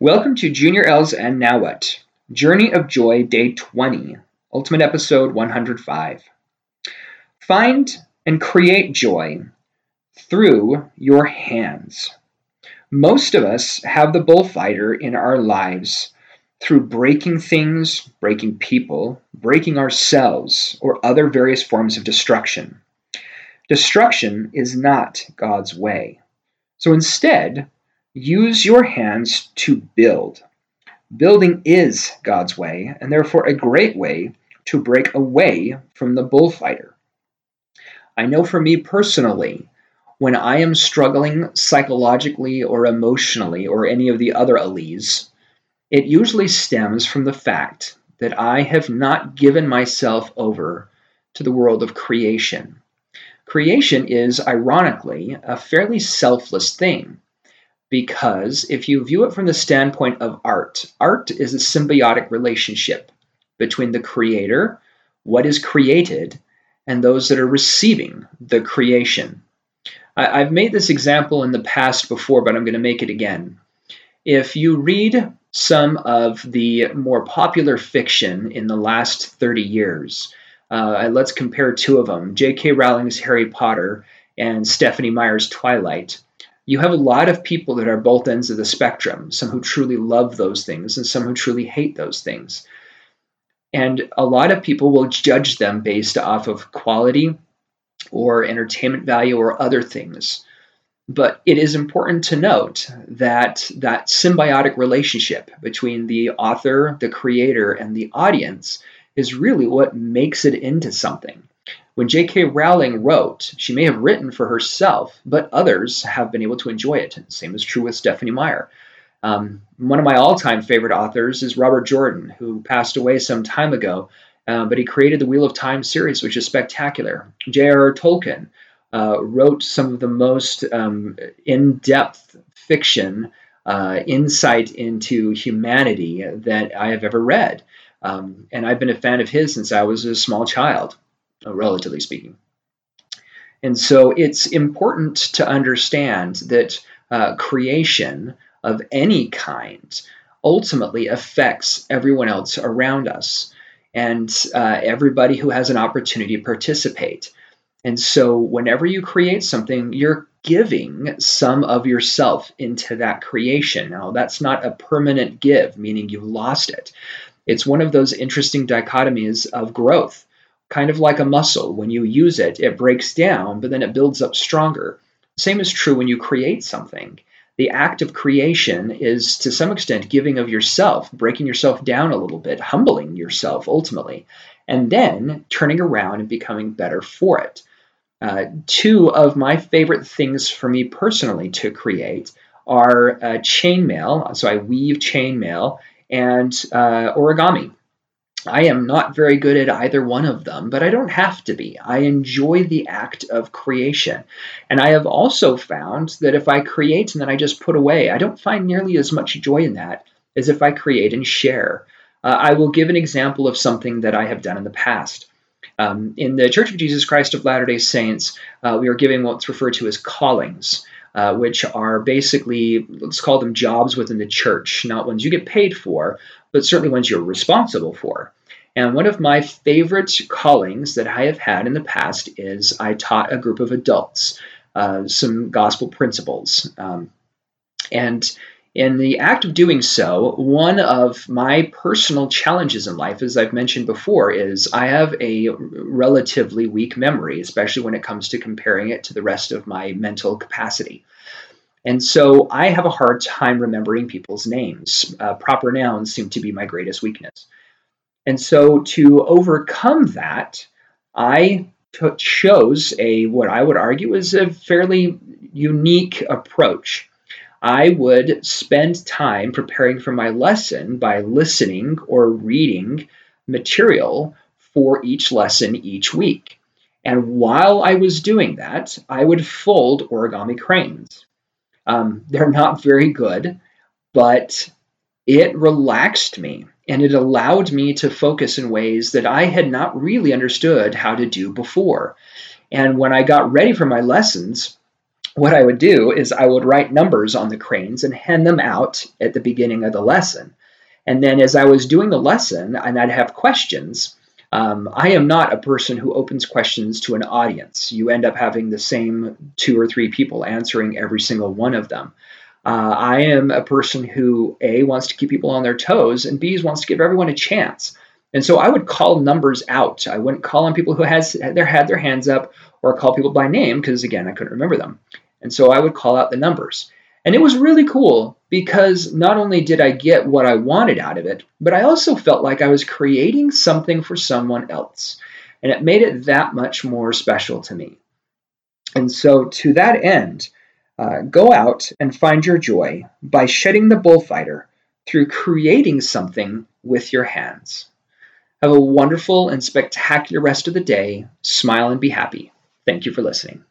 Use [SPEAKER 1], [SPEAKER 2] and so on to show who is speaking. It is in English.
[SPEAKER 1] Welcome to Junior L's and Now What? Journey of Joy, Day 20, Ultimate Episode 105. Find and create joy through your hands. Most of us have the bullfighter in our lives through breaking things, breaking people, breaking ourselves, or other various forms of destruction. Destruction is not God's way. So instead, use your hands to build. Building is God's way, and therefore a great way to break away from the bullfighter. I know for me personally, when I am struggling psychologically or emotionally or any of the other alleys, it usually stems from the fact that I have not given myself over to the world of creation. Creation is, ironically, a fairly selfless thing because if you view it from the standpoint of art, art is a symbiotic relationship between the creator, what is created, and those that are receiving the creation. I, have made this example in the past before, but I'm going to make it again. If you read some of the more popular fiction in the last 30 years, uh, let's compare two of them J.K. Rowling's Harry Potter and Stephenie Meyer's Twilight. You have a lot of people that are both ends of the spectrum, some who truly love those things and some who truly hate those things. And a lot of people will judge them based off of quality or entertainment value or other things. But it is important to note that that symbiotic relationship between the author, the creator, and the audience is really what makes it into something. When J.K. Rowling wrote, she may have written for herself, but others have been able to enjoy it. Same is true with Stephenie Meyer. Um, one of my all time favorite authors is Robert Jordan, who passed away some time ago, uh, but he created the Wheel of Time series, which is spectacular. J.R.R. Tolkien uh, wrote some of the most um, in depth fiction, uh, insight into humanity that I have ever read. Um, and I've been a fan of his since I was a small child, uh, relatively speaking. And so it's important to understand that uh, creation of any kind ultimately affects everyone else around us and uh, everybody who has an opportunity to participate. And so, whenever you create something, you're giving some of yourself into that creation. Now, that's not a permanent give, meaning you've lost it. It's one of those interesting dichotomies of growth, kind of like a muscle. When you use it, it breaks down, but then it builds up stronger. Same is true when you create something. The act of creation is to some extent giving of yourself, breaking yourself down a little bit, humbling yourself ultimately, and then turning around and becoming better for it. Uh, two of my favorite things for me personally to create are uh, chainmail. So I weave chainmail and uh, origami. I am not very good at either one of them, but I don't have to be. I enjoy the act of creation. And I have also found that if I create and then I just put away, I don't find nearly as much joy in that as if I create and share. Uh, I will give an example of something that I have done in the past. Um, in the Church of Jesus Christ of Latter day Saints, uh, we are giving what's referred to as callings uh, which are basically, let's call them jobs within the church, not ones you get paid for, but certainly ones you're responsible for. And one of my favorite callings that I have had in the past is I taught a group of adults uh, some gospel principles. Um, and in the act of doing so, one of my personal challenges in life, as I've mentioned before, is I have a relatively weak memory, especially when it comes to comparing it to the rest of my mental capacity. And so I have a hard time remembering people's names. Uh, proper nouns seem to be my greatest weakness. And so to overcome that, I t- chose a what I would argue is a fairly unique approach. I would spend time preparing for my lesson by listening or reading material for each lesson each week. And while I was doing that, I would fold origami cranes. Um, they're not very good, but it relaxed me and it allowed me to focus in ways that I had not really understood how to do before. And when I got ready for my lessons, what I would do is I would write numbers on the cranes and hand them out at the beginning of the lesson. And then as I was doing the lesson and I'd have questions, um, I am not a person who opens questions to an audience. You end up having the same two or three people answering every single one of them. Uh, I am a person who A wants to keep people on their toes and B wants to give everyone a chance. And so I would call numbers out. I wouldn't call on people who has their had their hands up or call people by name because again I couldn't remember them. And so I would call out the numbers. And it was really cool because not only did I get what I wanted out of it, but I also felt like I was creating something for someone else. And it made it that much more special to me. And so, to that end, uh, go out and find your joy by shedding the bullfighter through creating something with your hands. Have a wonderful and spectacular rest of the day. Smile and be happy. Thank you for listening.